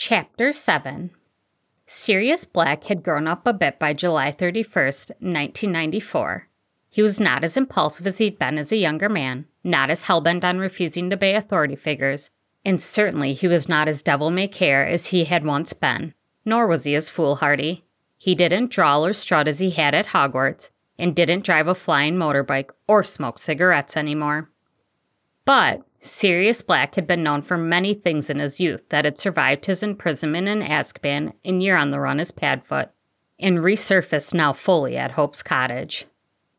Chapter 7 Sirius Black had grown up a bit by July 31st, 1994. He was not as impulsive as he'd been as a younger man, not as hellbent on refusing to obey authority figures, and certainly he was not as devil may care as he had once been, nor was he as foolhardy. He didn't drawl or strut as he had at Hogwarts, and didn't drive a flying motorbike or smoke cigarettes anymore. But Sirius Black had been known for many things in his youth that had survived his imprisonment in Azkaban and year on the run as Padfoot, and resurfaced now fully at Hope's cottage.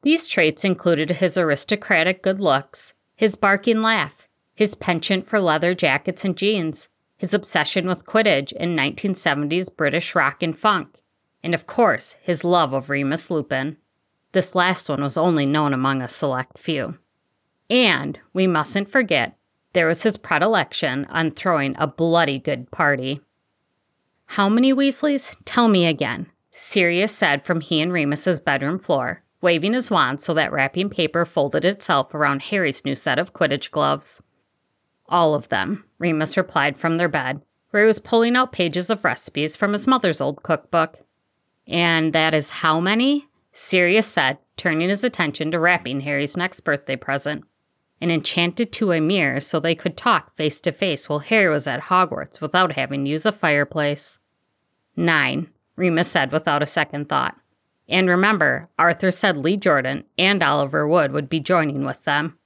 These traits included his aristocratic good looks, his barking laugh, his penchant for leather jackets and jeans, his obsession with Quidditch and 1970s British rock and funk, and of course, his love of Remus Lupin. This last one was only known among a select few. And we mustn't forget, there was his predilection on throwing a bloody good party. How many Weasleys? Tell me again, Sirius said from he and Remus's bedroom floor, waving his wand so that wrapping paper folded itself around Harry's new set of Quidditch gloves. All of them, Remus replied from their bed, where he was pulling out pages of recipes from his mother's old cookbook. And that is how many? Sirius said, turning his attention to wrapping Harry's next birthday present and enchanted to a mirror so they could talk face to face while Harry was at Hogwarts without having to use a fireplace. Nine, Remus said without a second thought. And remember, Arthur said Lee Jordan and Oliver Wood would be joining with them.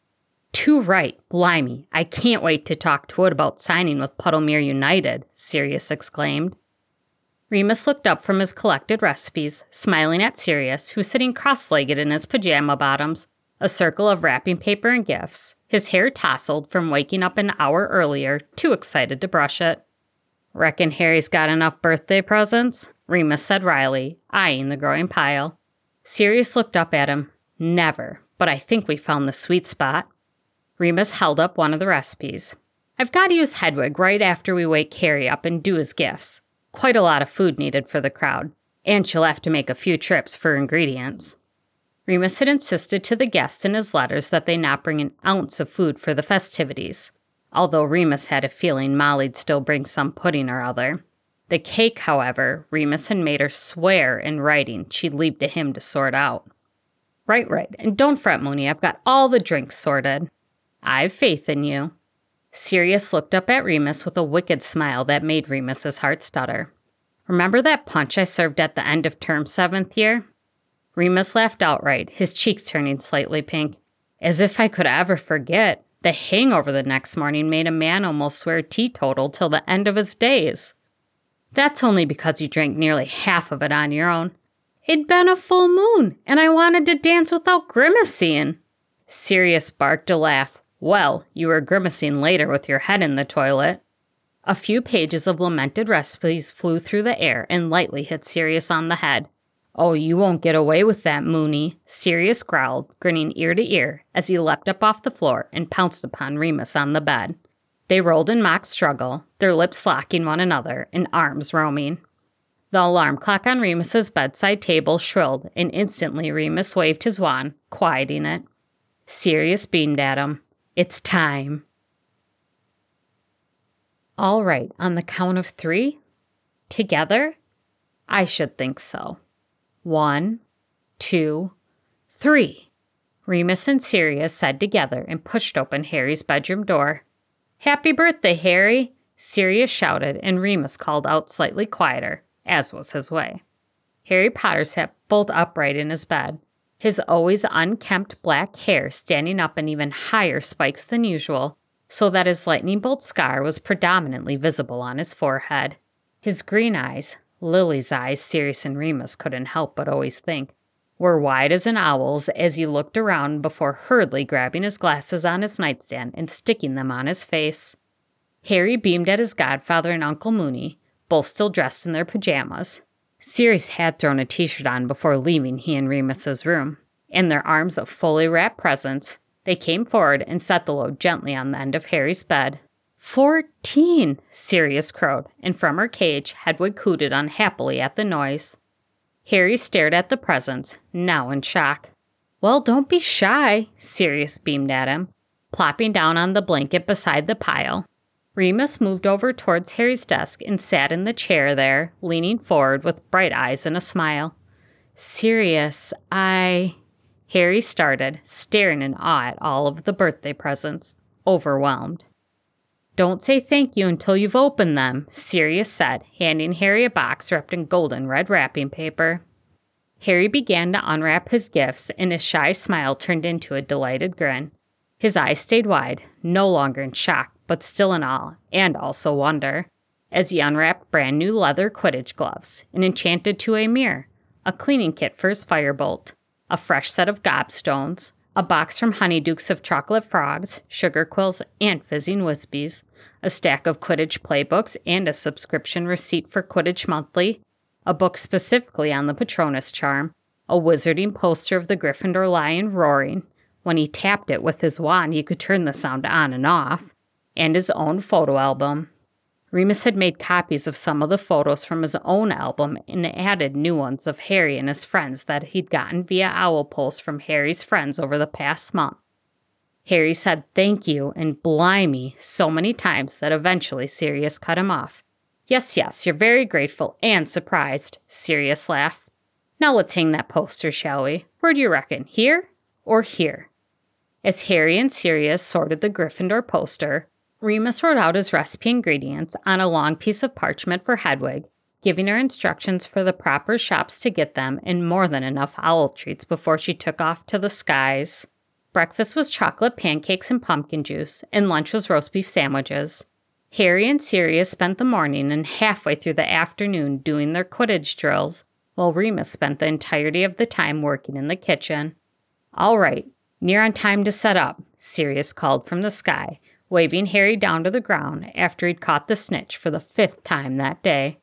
Too right, blimey, I can't wait to talk to Wood about signing with Puddlemere United, Sirius exclaimed. Remus looked up from his collected recipes, smiling at Sirius, who was sitting cross legged in his pajama bottoms, a circle of wrapping paper and gifts, his hair tousled from waking up an hour earlier, too excited to brush it. Reckon Harry's got enough birthday presents? Remus said wryly, eyeing the growing pile. Sirius looked up at him. Never, but I think we found the sweet spot. Remus held up one of the recipes. I've got to use Hedwig right after we wake Harry up and do his gifts. Quite a lot of food needed for the crowd, and she'll have to make a few trips for ingredients. Remus had insisted to the guests in his letters that they not bring an ounce of food for the festivities, although Remus had a feeling Molly'd still bring some pudding or other. The cake, however, Remus had made her swear in writing she'd leave to him to sort out. Right, right, and don't fret, Moony, I've got all the drinks sorted. I've faith in you. Sirius looked up at Remus with a wicked smile that made Remus's heart stutter. Remember that punch I served at the end of term seventh year? Remus laughed outright, his cheeks turning slightly pink. As if I could ever forget. The hangover the next morning made a man almost swear teetotal till the end of his days. That's only because you drank nearly half of it on your own. It'd been a full moon, and I wanted to dance without grimacing. Sirius barked a laugh. Well, you were grimacing later with your head in the toilet. A few pages of lamented recipes flew through the air and lightly hit Sirius on the head. Oh, you won't get away with that, Moony, Sirius growled, grinning ear to ear, as he leapt up off the floor and pounced upon Remus on the bed. They rolled in mock struggle, their lips locking one another and arms roaming. The alarm clock on Remus's bedside table shrilled, and instantly Remus waved his wand, quieting it. Sirius beamed at him. It's time. All right, on the count of three? Together? I should think so. One, two, three. Remus and Sirius said together and pushed open Harry's bedroom door. Happy birthday, Harry! Sirius shouted, and Remus called out slightly quieter, as was his way. Harry Potter sat bolt upright in his bed, his always unkempt black hair standing up in even higher spikes than usual, so that his lightning bolt scar was predominantly visible on his forehead. His green eyes, Lily's eyes, Sirius and Remus couldn't help but always think, were wide as an owl's as he looked around before hurriedly grabbing his glasses on his nightstand and sticking them on his face. Harry beamed at his godfather and Uncle Moony, both still dressed in their pajamas. Sirius had thrown a t shirt on before leaving he and Remus's room. In their arms of fully wrapped presents, they came forward and set the load gently on the end of Harry's bed. Fourteen, Sirius crowed, and from her cage, Hedwig hooted unhappily at the noise. Harry stared at the presents, now in shock. Well, don't be shy, Sirius beamed at him, plopping down on the blanket beside the pile. Remus moved over towards Harry's desk and sat in the chair there, leaning forward with bright eyes and a smile. Sirius, I. Harry started, staring in awe at all of the birthday presents, overwhelmed. Don't say thank you until you've opened them, Sirius said, handing Harry a box wrapped in golden red wrapping paper. Harry began to unwrap his gifts, and his shy smile turned into a delighted grin. His eyes stayed wide, no longer in shock, but still in awe, and also wonder, as he unwrapped brand new leather Quidditch gloves, an enchanted two-way mirror, a cleaning kit for his firebolt, a fresh set of gobstones, a box from Honeydukes of chocolate frogs, sugar quills, and fizzing whizzbees, a stack of Quidditch playbooks, and a subscription receipt for Quidditch Monthly, a book specifically on the Patronus charm, a wizarding poster of the Gryffindor lion roaring. When he tapped it with his wand, he could turn the sound on and off, and his own photo album. Remus had made copies of some of the photos from his own album and added new ones of Harry and his friends that he'd gotten via owl pulls from Harry's friends over the past month. Harry said thank you and blimey so many times that eventually Sirius cut him off. Yes, yes, you're very grateful and surprised, Sirius laughed. Now let's hang that poster, shall we? Where do you reckon, here or here? As Harry and Sirius sorted the Gryffindor poster, Remus wrote out his recipe ingredients on a long piece of parchment for Hedwig, giving her instructions for the proper shops to get them and more than enough owl treats before she took off to the skies. Breakfast was chocolate pancakes and pumpkin juice, and lunch was roast beef sandwiches. Harry and Sirius spent the morning and halfway through the afternoon doing their Quidditch drills, while Remus spent the entirety of the time working in the kitchen. All right, near on time to set up, Sirius called from the sky, waving Harry down to the ground after he'd caught the snitch for the fifth time that day.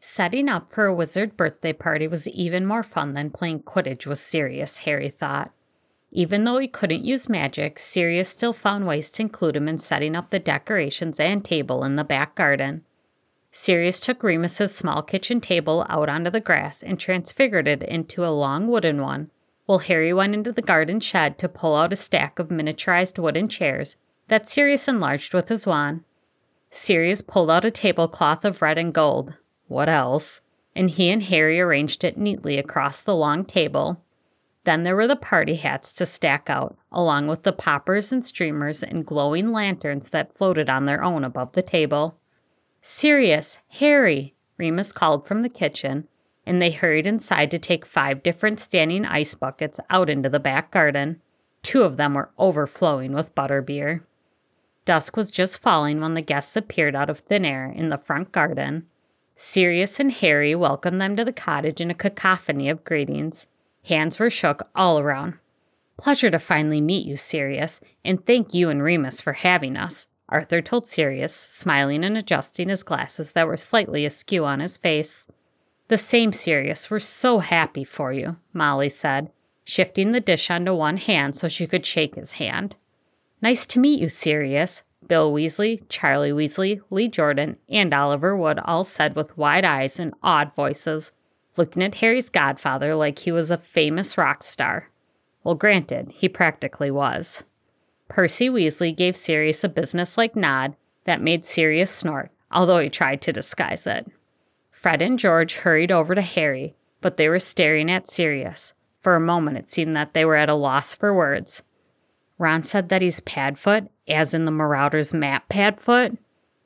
Setting up for a wizard birthday party was even more fun than playing Quidditch with Sirius, Harry thought. Even though he couldn't use magic, Sirius still found ways to include him in setting up the decorations and table in the back garden. Sirius took Remus's small kitchen table out onto the grass and transfigured it into a long wooden one, while Harry went into the garden shed to pull out a stack of miniaturized wooden chairs that Sirius enlarged with his wand. Sirius pulled out a tablecloth of red and gold. What else? And he and Harry arranged it neatly across the long table, then there were the party hats to stack out, along with the poppers and streamers and glowing lanterns that floated on their own above the table. Sirius, Harry, Remus called from the kitchen, and they hurried inside to take five different standing ice buckets out into the back garden. Two of them were overflowing with butterbeer. Dusk was just falling when the guests appeared out of thin air in the front garden. Sirius and Harry welcomed them to the cottage in a cacophony of greetings. Hands were shook all around. Pleasure to finally meet you, Sirius, and thank you and Remus for having us, Arthur told Sirius, smiling and adjusting his glasses that were slightly askew on his face. The same, Sirius. We're so happy for you, Molly said, shifting the dish onto one hand so she could shake his hand. Nice to meet you, Sirius, Bill Weasley, Charlie Weasley, Lee Jordan, and Oliver Wood all said with wide eyes and awed voices looking at Harry's godfather like he was a famous rock star. Well, granted, he practically was. Percy Weasley gave Sirius a businesslike nod that made Sirius snort, although he tried to disguise it. Fred and George hurried over to Harry, but they were staring at Sirius. For a moment, it seemed that they were at a loss for words. Ron said that he's Padfoot, as in the Marauders' map Padfoot.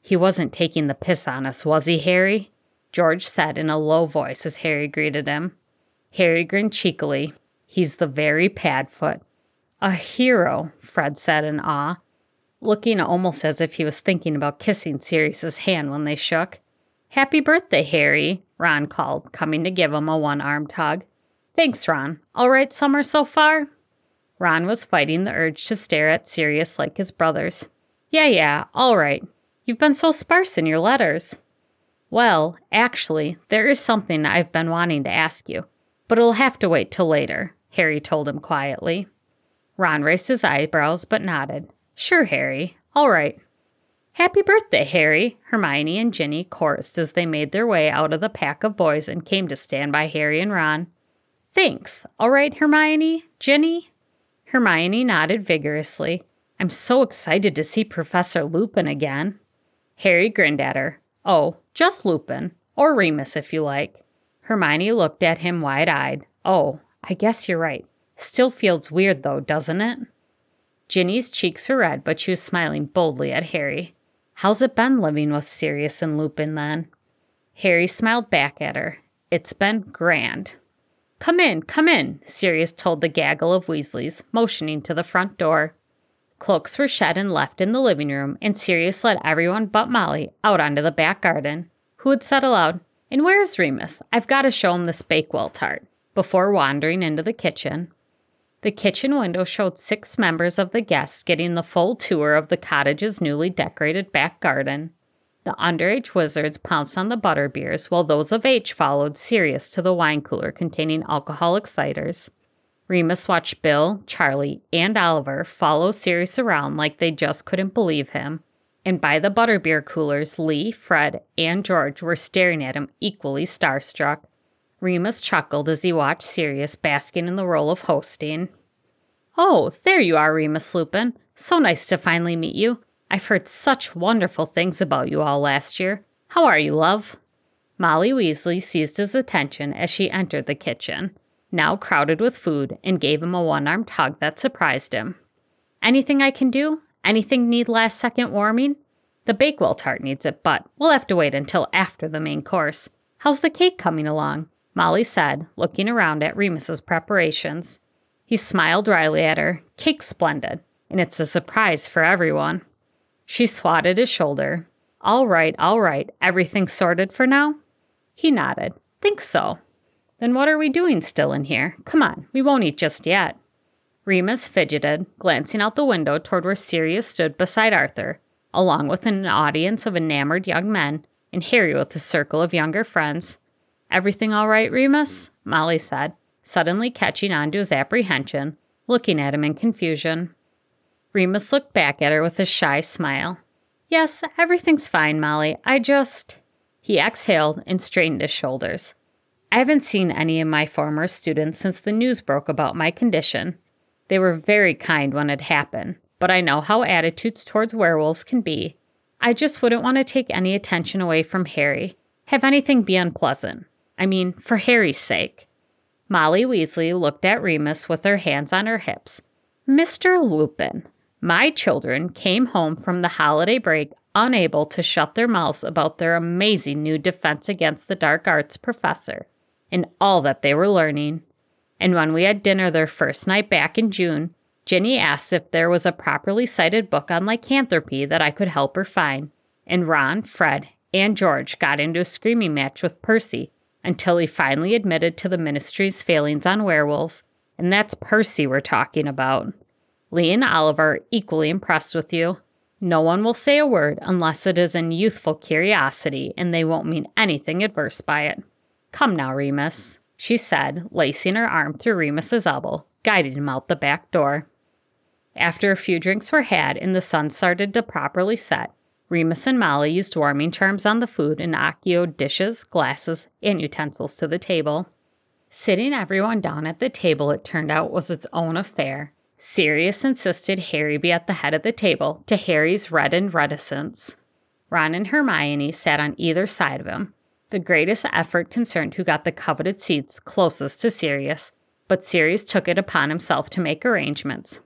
He wasn't taking the piss on us, was he, Harry? George said in a low voice as Harry greeted him. Harry grinned cheekily. He's the very Padfoot. A hero, Fred said in awe, looking almost as if he was thinking about kissing Sirius's hand when they shook. Happy birthday, Harry, Ron called, coming to give him a one armed hug. Thanks, Ron. All right summer so far? Ron was fighting the urge to stare at Sirius like his brothers. Yeah, yeah, all right. You've been so sparse in your letters. Well, actually, there is something I've been wanting to ask you, but it'll have to wait till later, Harry told him quietly. Ron raised his eyebrows but nodded. Sure, Harry. All right. Happy birthday, Harry, Hermione and Ginny chorused as they made their way out of the pack of boys and came to stand by Harry and Ron. Thanks. All right, Hermione? Ginny? Hermione nodded vigorously. I'm so excited to see Professor Lupin again. Harry grinned at her. Oh, just Lupin. Or Remus, if you like. Hermione looked at him wide eyed. Oh, I guess you're right. Still feels weird, though, doesn't it? Ginny's cheeks were red, but she was smiling boldly at Harry. How's it been living with Sirius and Lupin then? Harry smiled back at her. It's been grand. Come in, come in, Sirius told the gaggle of Weasleys, motioning to the front door. Cloaks were shed and left in the living room, and Sirius led everyone but Molly out onto the back garden, who had said aloud, And where's Remus? I've got to show him this Bakewell tart, before wandering into the kitchen. The kitchen window showed six members of the guests getting the full tour of the cottage's newly decorated back garden. The underage wizards pounced on the butterbeers, while those of age followed Sirius to the wine cooler containing alcoholic ciders. Remus watched Bill, Charlie, and Oliver follow Sirius around like they just couldn't believe him. And by the butterbeer coolers, Lee, Fred, and George were staring at him equally starstruck. Remus chuckled as he watched Sirius basking in the role of hosting. Oh, there you are, Remus Lupin. So nice to finally meet you. I've heard such wonderful things about you all last year. How are you, love? Molly Weasley seized his attention as she entered the kitchen, now crowded with food, and gave him a one armed hug that surprised him. Anything I can do? Anything need last second warming? The Bakewell tart needs it, but we'll have to wait until after the main course. How's the cake coming along? Molly said, looking around at Remus's preparations. He smiled wryly at her. Cake's splendid, and it's a surprise for everyone. She swatted his shoulder. All right, all right. Everything sorted for now? He nodded. Think so. Then what are we doing still in here? Come on, we won't eat just yet. Remus fidgeted, glancing out the window toward where Sirius stood beside Arthur, along with an audience of enamored young men, and Harry with a circle of younger friends. Everything all right, Remus? Molly said, suddenly catching on to his apprehension, looking at him in confusion. Remus looked back at her with a shy smile. Yes, everything's fine, Molly. I just. He exhaled and straightened his shoulders. I haven't seen any of my former students since the news broke about my condition. They were very kind when it happened, but I know how attitudes towards werewolves can be. I just wouldn't want to take any attention away from Harry, have anything be unpleasant. I mean, for Harry's sake. Molly Weasley looked at Remus with her hands on her hips. Mr. Lupin, my children came home from the holiday break unable to shut their mouths about their amazing new Defense Against the Dark Arts professor and all that they were learning. And when we had dinner their first night back in June, Ginny asked if there was a properly cited book on lycanthropy that I could help her find. And Ron, Fred, and George got into a screaming match with Percy until he finally admitted to the ministry's failings on werewolves. And that's Percy we're talking about. Lee and Oliver equally impressed with you. No one will say a word unless it is in youthful curiosity and they won't mean anything adverse by it. Come now, Remus, she said, lacing her arm through Remus's elbow, guiding him out the back door. After a few drinks were had and the sun started to properly set, Remus and Molly used warming charms on the food and Accio dishes, glasses, and utensils to the table. Sitting everyone down at the table, it turned out, was its own affair, Sirius insisted Harry be at the head of the table, to Harry's reddened reticence. Ron and Hermione sat on either side of him. The greatest effort concerned who got the coveted seats closest to Sirius, but Sirius took it upon himself to make arrangements.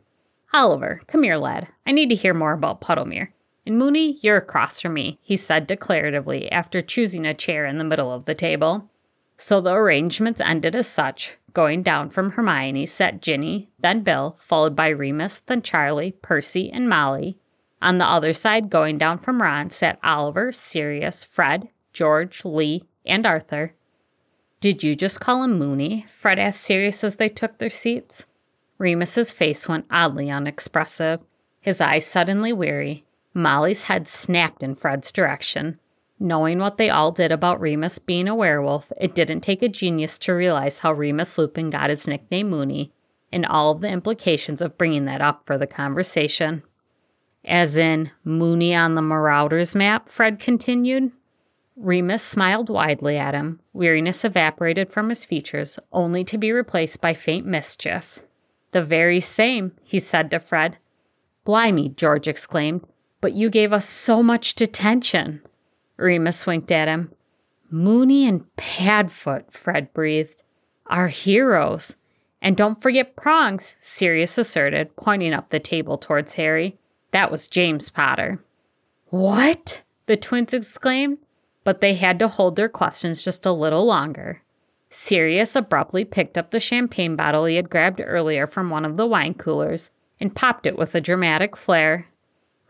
Oliver, come here, lad. I need to hear more about Puddlemere. And Moony, you're across from me, he said declaratively after choosing a chair in the middle of the table. So the arrangements ended as such. Going down from Hermione sat Ginny, then Bill, followed by Remus, then Charlie, Percy, and Molly. On the other side, going down from Ron, sat Oliver, Sirius, Fred, George, Lee, and Arthur. Did you just call him Moony? Fred asked Sirius as they took their seats. Remus's face went oddly unexpressive, his eyes suddenly weary. Molly's head snapped in Fred's direction. Knowing what they all did about Remus being a werewolf, it didn't take a genius to realize how Remus Lupin got his nickname Moony, and all of the implications of bringing that up for the conversation. As in, Moony on the Marauders map, Fred continued. Remus smiled widely at him. Weariness evaporated from his features, only to be replaced by faint mischief. The very same, he said to Fred. Blimey, George exclaimed, but you gave us so much detention. Remus winked at him. Moony and Padfoot, Fred breathed. are heroes. And don't forget Prongs, Sirius asserted, pointing up the table towards Harry. That was James Potter. What? the twins exclaimed, but they had to hold their questions just a little longer. Sirius abruptly picked up the champagne bottle he had grabbed earlier from one of the wine coolers and popped it with a dramatic flair.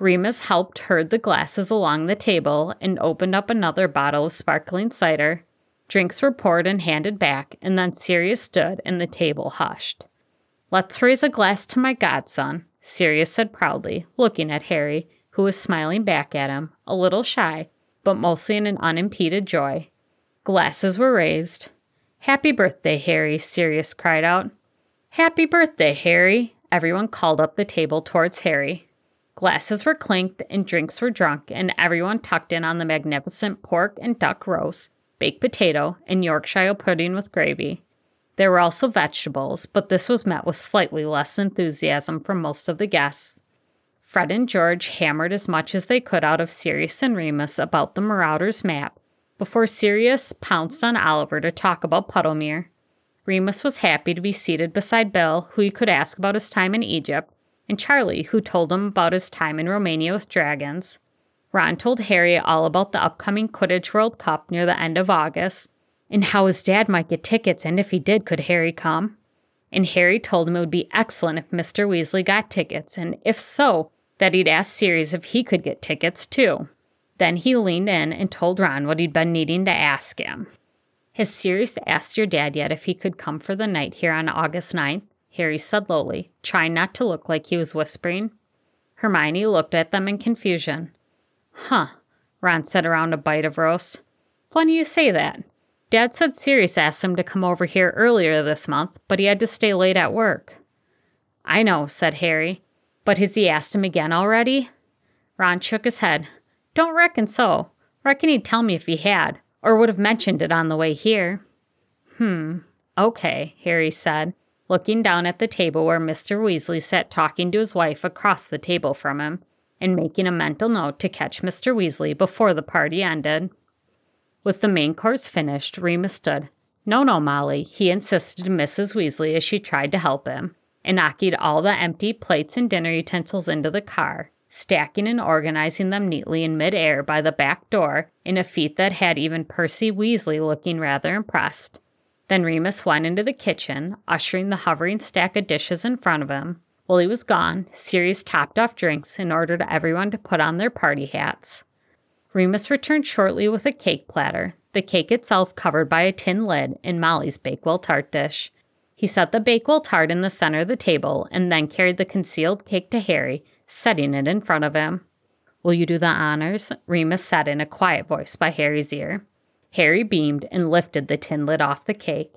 Remus helped herd the glasses along the table and opened up another bottle of sparkling cider. Drinks were poured and handed back, and then Sirius stood and the table hushed. Let's raise a glass to my godson, Sirius said proudly, looking at Harry, who was smiling back at him, a little shy, but mostly in an unimpeded joy. Glasses were raised. Happy birthday, Harry, Sirius cried out. Happy birthday, Harry, everyone called up the table towards Harry. Glasses were clinked and drinks were drunk, and everyone tucked in on the magnificent pork and duck roast, baked potato, and Yorkshire pudding with gravy. There were also vegetables, but this was met with slightly less enthusiasm from most of the guests. Fred and George hammered as much as they could out of Sirius and Remus about the Marauders map before Sirius pounced on Oliver to talk about Puddlemere. Remus was happy to be seated beside Bill, who he could ask about his time in Egypt, and Charlie, who told him about his time in Romania with dragons. Ron told Harry all about the upcoming Quidditch World Cup near the end of August, and how his dad might get tickets, and if he did, could Harry come? And Harry told him it would be excellent if Mr. Weasley got tickets, and if so, that he'd ask Sirius if he could get tickets too. Then he leaned in and told Ron what he'd been needing to ask him. Has Sirius asked your dad yet if he could come for the night here on August 9th? Harry said lowly, trying not to look like he was whispering. Hermione looked at them in confusion. Huh, Ron said around a bite of roast. Funny you say that. Dad said Sirius asked him to come over here earlier this month, but he had to stay late at work. I know, said Harry. But has he asked him again already? Ron shook his head. Don't reckon so. Reckon he'd tell me if he had, or would have mentioned it on the way here. Hmm, okay, Harry said, looking down at the table where Mr. Weasley sat talking to his wife across the table from him, and making a mental note to catch Mr. Weasley before the party ended. With the main course finished, Remus stood. No, no, Molly, he insisted to Mrs. Weasley as she tried to help him, and knocked all the empty plates and dinner utensils into the car, stacking and organizing them neatly in midair by the back door in a feat that had even Percy Weasley looking rather impressed. Then Remus went into the kitchen, ushering the hovering stack of dishes in front of him. While he was gone, Sirius topped off drinks and ordered everyone to put on their party hats. Remus returned shortly with a cake platter, the cake itself covered by a tin lid in Molly's Bakewell tart dish. He set the Bakewell tart in the center of the table and then carried the concealed cake to Harry, setting it in front of him. Will you do the honors? Remus said in a quiet voice by Harry's ear. Harry beamed and lifted the tin lid off the cake.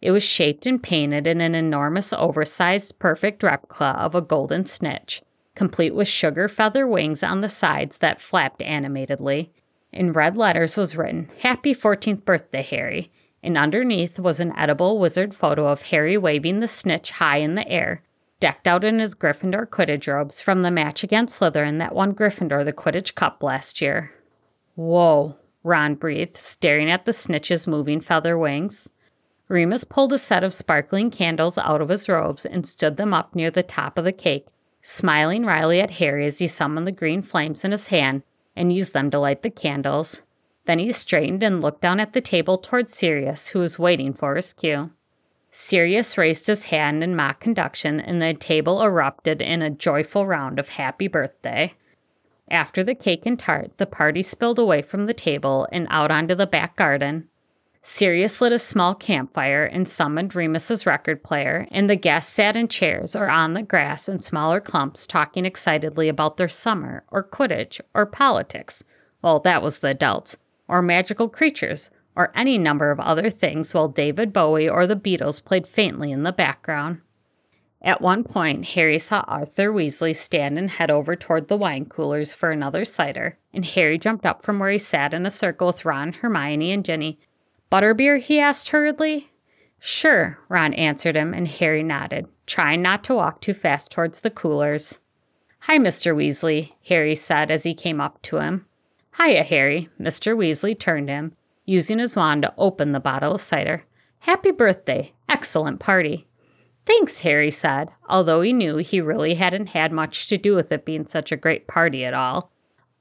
It was shaped and painted in an enormous, oversized, perfect replica of a golden snitch, complete with sugar feather wings on the sides that flapped animatedly. In red letters was written, Happy 14th birthday, Harry, and underneath was an edible wizard photo of Harry waving the snitch high in the air, decked out in his Gryffindor Quidditch robes from the match against Slytherin that won Gryffindor the Quidditch Cup last year. Whoa, Ron breathed, staring at the snitch's moving feather wings. Remus pulled a set of sparkling candles out of his robes and stood them up near the top of the cake, smiling wryly at Harry as he summoned the green flames in his hand and used them to light the candles. Then he straightened and looked down at the table towards Sirius, who was waiting for his cue. Sirius raised his hand in mock conduction, and the table erupted in a joyful round of happy birthday. After the cake and tart, the party spilled away from the table and out onto the back garden. Sirius lit a small campfire and summoned Remus's record player, and the guests sat in chairs or on the grass in smaller clumps talking excitedly about their summer, or Quidditch, or politics. Well, that was the adults, or magical creatures, or any number of other things while David Bowie or the Beatles played faintly in the background. At one point, Harry saw Arthur Weasley stand and head over toward the wine coolers for another cider, and Harry jumped up from where he sat in a circle with Ron, Hermione, and Ginny. Butterbeer? he asked hurriedly. Sure, Ron answered him, and Harry nodded, trying not to walk too fast towards the coolers. Hi, Mr. Weasley, Harry said as he came up to him. Hiya, Harry. Mr. Weasley turned him, using his wand to open the bottle of cider. Happy birthday. Excellent party. Thanks, Harry said, although he knew he really hadn't had much to do with it being such a great party at all.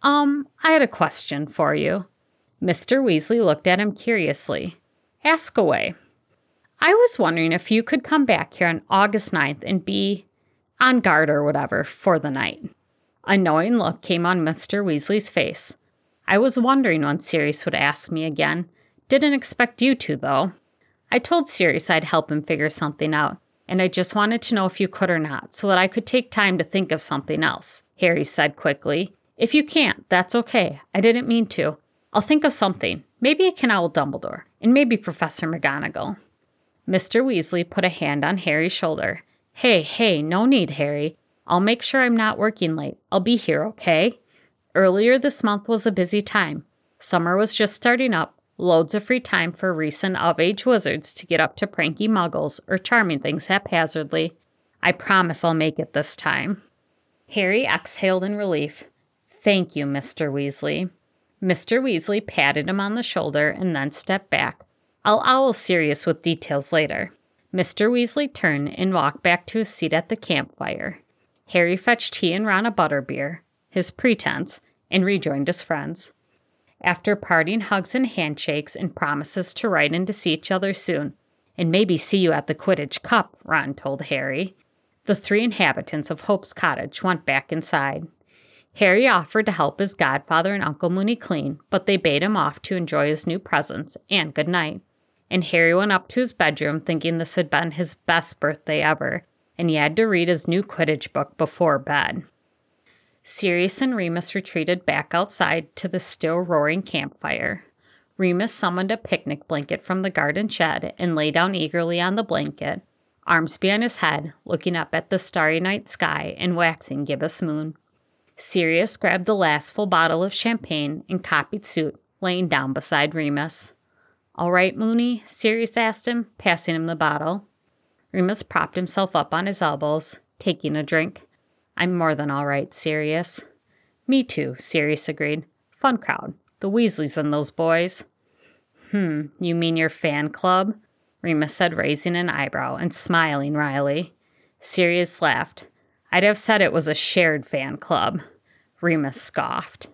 Um, I had a question for you. Mr. Weasley looked at him curiously. Ask away. I was wondering if you could come back here on August 9th and be on guard or whatever for the night. A knowing look came on Mr. Weasley's face. I was wondering when Sirius would ask me again. Didn't expect you to, though. I told Sirius I'd help him figure something out, and I just wanted to know if you could or not, so that I could take time to think of something else, Harry said quickly. If you can't, that's okay. I didn't mean to. I'll think of something. Maybe I can owl Dumbledore, and maybe Professor McGonagall. Mr. Weasley put a hand on Harry's shoulder. Hey, hey, no need, Harry. I'll make sure I'm not working late. I'll be here, okay? Earlier this month was a busy time. Summer was just starting up, loads of free time for recent of age wizards to get up to pranky muggles or charming things haphazardly. I promise I'll make it this time. Harry exhaled in relief. Thank you, Mr. Weasley. Mr. Weasley patted him on the shoulder and then stepped back. I'll owl Sirius with details later. Mr. Weasley turned and walked back to his seat at the campfire. Harry fetched he and Ron a butterbeer, his pretense, and rejoined his friends. After parting hugs and handshakes and promises to write and to see each other soon, and maybe see you at the Quidditch Cup, Ron told Harry, the three inhabitants of Hope's cottage went back inside. Harry offered to help his godfather and Uncle Moony clean, but they bade him off to enjoy his new presents and good night. And Harry went up to his bedroom thinking this had been his best birthday ever, and he had to read his new Quidditch book before bed. Sirius and Remus retreated back outside to the still roaring campfire. Remus summoned a picnic blanket from the garden shed and lay down eagerly on the blanket, arms behind his head, looking up at the starry night sky and waxing gibbous moon. Sirius grabbed the last full bottle of champagne and copied suit, laying down beside Remus. All right, Moony? Sirius asked him, passing him the bottle. Remus propped himself up on his elbows, taking a drink. I'm more than all right, Sirius. Me too, Sirius agreed. Fun crowd. The Weasleys and those boys. Hmm, you mean your fan club? Remus said, raising an eyebrow and smiling wryly. Sirius laughed. I'd have said it was a shared fan club. Remus scoffed.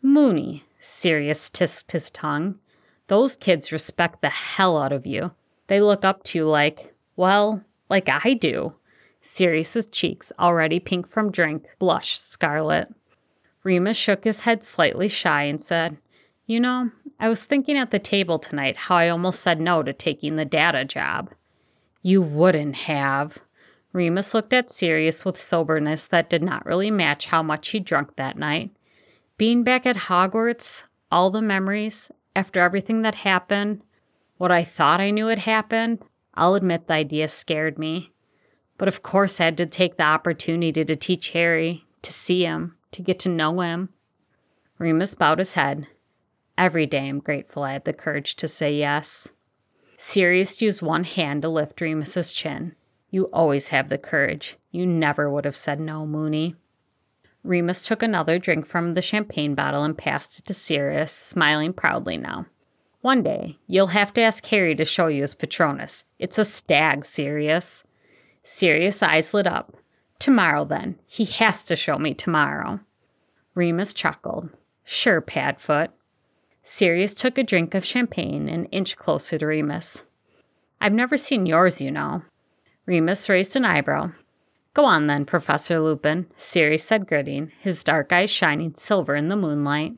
Moony, Sirius tisked his tongue. Those kids respect the hell out of you. They look up to you like, well, like I do. Sirius's cheeks, already pink from drink, blushed scarlet. Remus shook his head slightly shy and said, You know, I was thinking at the table tonight how I almost said no to taking the data job. You wouldn't have. Remus looked at Sirius with soberness that did not really match how much he drunk that night. Being back at Hogwarts, all the memories, after everything that happened, what I thought I knew had happened, I'll admit the idea scared me. But of course, I had to take the opportunity to teach Harry, to see him, to get to know him. Remus bowed his head. Every day I'm grateful I had the courage to say yes. Sirius used one hand to lift Remus's chin. You always have the courage. You never would have said no, Moony. Remus took another drink from the champagne bottle and passed it to Sirius, smiling proudly now. One day, you'll have to ask Harry to show you his Patronus. It's a stag, Sirius. Sirius' eyes lit up. Tomorrow, then. He has to show me tomorrow. Remus chuckled. Sure, Padfoot. Sirius took a drink of champagne and inch closer to Remus. I've never seen yours, you know. Remus raised an eyebrow. Go on then, Professor Lupin, Sirius said, gritting, his dark eyes shining silver in the moonlight.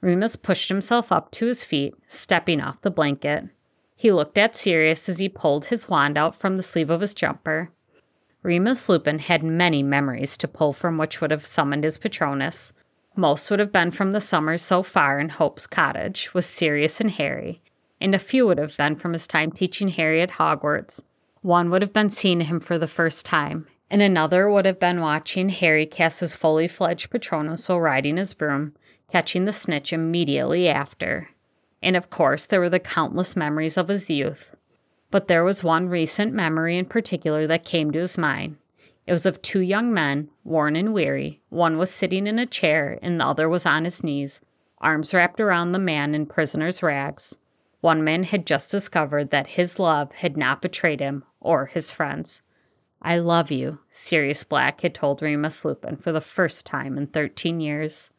Remus pushed himself up to his feet, stepping off the blanket. He looked at Sirius as he pulled his wand out from the sleeve of his jumper. Remus Lupin had many memories to pull from which would have summoned his Patronus. Most would have been from the summers so far in Hope's cottage with Sirius and Harry, and a few would have been from his time teaching Harry at Hogwarts. One would have been seeing him for the first time, and another would have been watching Harry cast his fully fledged Patronus while riding his broom, catching the snitch immediately after. And of course, there were the countless memories of his youth. But there was one recent memory in particular that came to his mind, It was of two young men, worn and weary. One was sitting in a chair, and the other was on his knees, arms wrapped around the man in prisoner's rags. One man had just discovered that his love had not betrayed him or his friends. I love you, Sirius Black had told Remus Lupin for the first time in 13 years.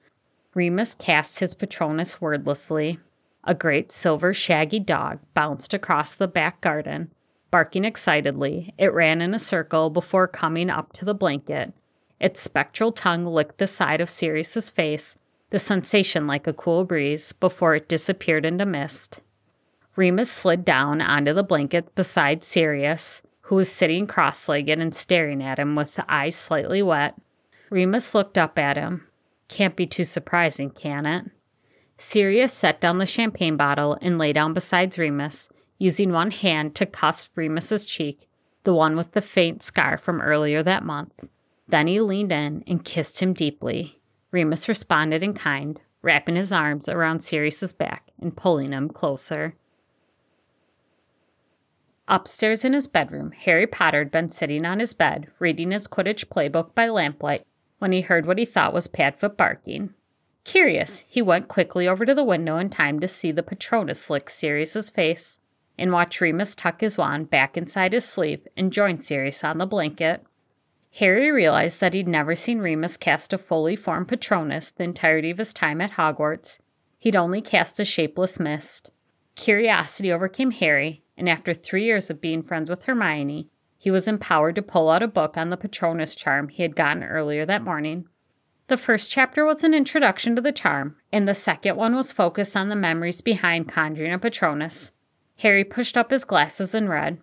Remus cast his Patronus wordlessly. A great silver shaggy dog bounced across the back garden. Barking excitedly, it ran in a circle before coming up to the blanket. Its spectral tongue licked the side of Sirius's face, the sensation like a cool breeze, before it disappeared into mist. Remus slid down onto the blanket beside Sirius, who was sitting cross legged and staring at him with the eyes slightly wet. Remus looked up at him. Can't be too surprising, can it? Sirius set down the champagne bottle and lay down beside Remus, using one hand to cusp Remus's cheek, the one with the faint scar from earlier that month. Then he leaned in and kissed him deeply. Remus responded in kind, wrapping his arms around Sirius's back and pulling him closer. Upstairs in his bedroom, Harry Potter had been sitting on his bed, reading his Quidditch playbook by lamplight, when he heard what he thought was Padfoot barking. Curious, he went quickly over to the window in time to see the Patronus lick Sirius's face and watch Remus tuck his wand back inside his sleeve and join Sirius on the blanket. Harry realized that he'd never seen Remus cast a fully formed Patronus the entirety of his time at Hogwarts. He'd only cast a shapeless mist. Curiosity overcame Harry, and after three years of being friends with Hermione, he was empowered to pull out a book on the Patronus charm he had gotten earlier that morning. The first chapter was an introduction to the charm, and the second one was focused on the memories behind conjuring a Patronus. Harry pushed up his glasses and read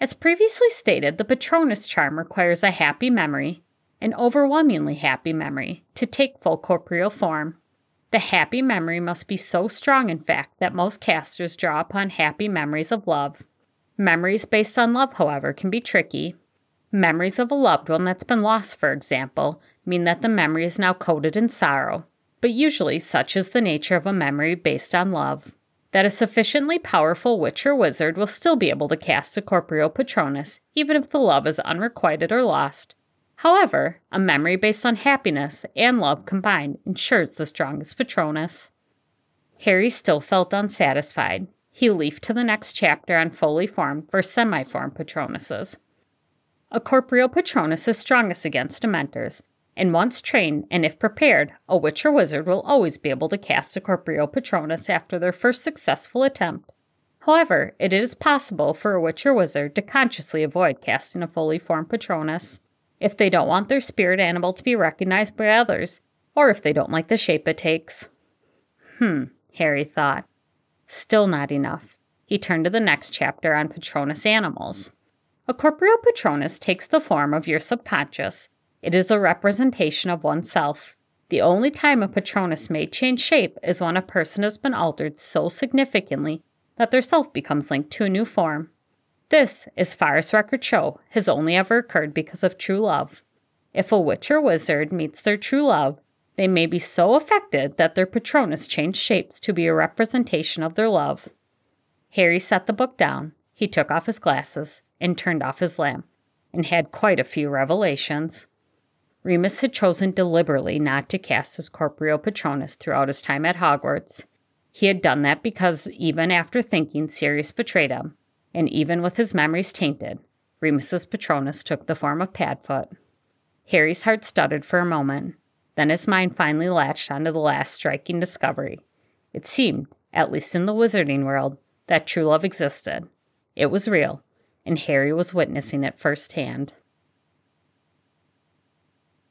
As previously stated, the Patronus charm requires a happy memory, an overwhelmingly happy memory, to take full corporeal form. The happy memory must be so strong, in fact, that most casters draw upon happy memories of love. Memories based on love, however, can be tricky. Memories of a loved one that's been lost, for example, mean that the memory is now coated in sorrow, but usually such is the nature of a memory based on love. That a sufficiently powerful witch or wizard will still be able to cast a corporeal Patronus, even if the love is unrequited or lost, However, a memory based on happiness and love combined ensures the strongest Patronus. Harry still felt unsatisfied. He leafed to the next chapter on fully formed or semi formed Patronuses. A corporeal Patronus is strongest against Dementors, and once trained and if prepared, a witch or wizard will always be able to cast a corporeal Patronus after their first successful attempt. However, it is possible for a witch or wizard to consciously avoid casting a fully formed Patronus if they don't want their spirit animal to be recognized by others, or if they don't like the shape it takes. Hmm, Harry thought. Still not enough. He turned to the next chapter on Patronus animals. A corporeal Patronus takes the form of your subconscious. It is a representation of oneself. The only time a Patronus may change shape is when a person has been altered so significantly that their self becomes linked to a new form. This, as far as records show, has only ever occurred because of true love. If a witch or wizard meets their true love, they may be so affected that their Patronus changed shapes to be a representation of their love. Harry set the book down, he took off his glasses, and turned off his lamp, and had quite a few revelations. Remus had chosen deliberately not to cast his corporeal Patronus throughout his time at Hogwarts. He had done that because, even after thinking Sirius betrayed him, and even with his memories tainted, Remus's Patronus took the form of Padfoot. Harry's heart stuttered for a moment. Then his mind finally latched onto the last striking discovery. It seemed, at least in the wizarding world, that true love existed. It was real, and Harry was witnessing it firsthand.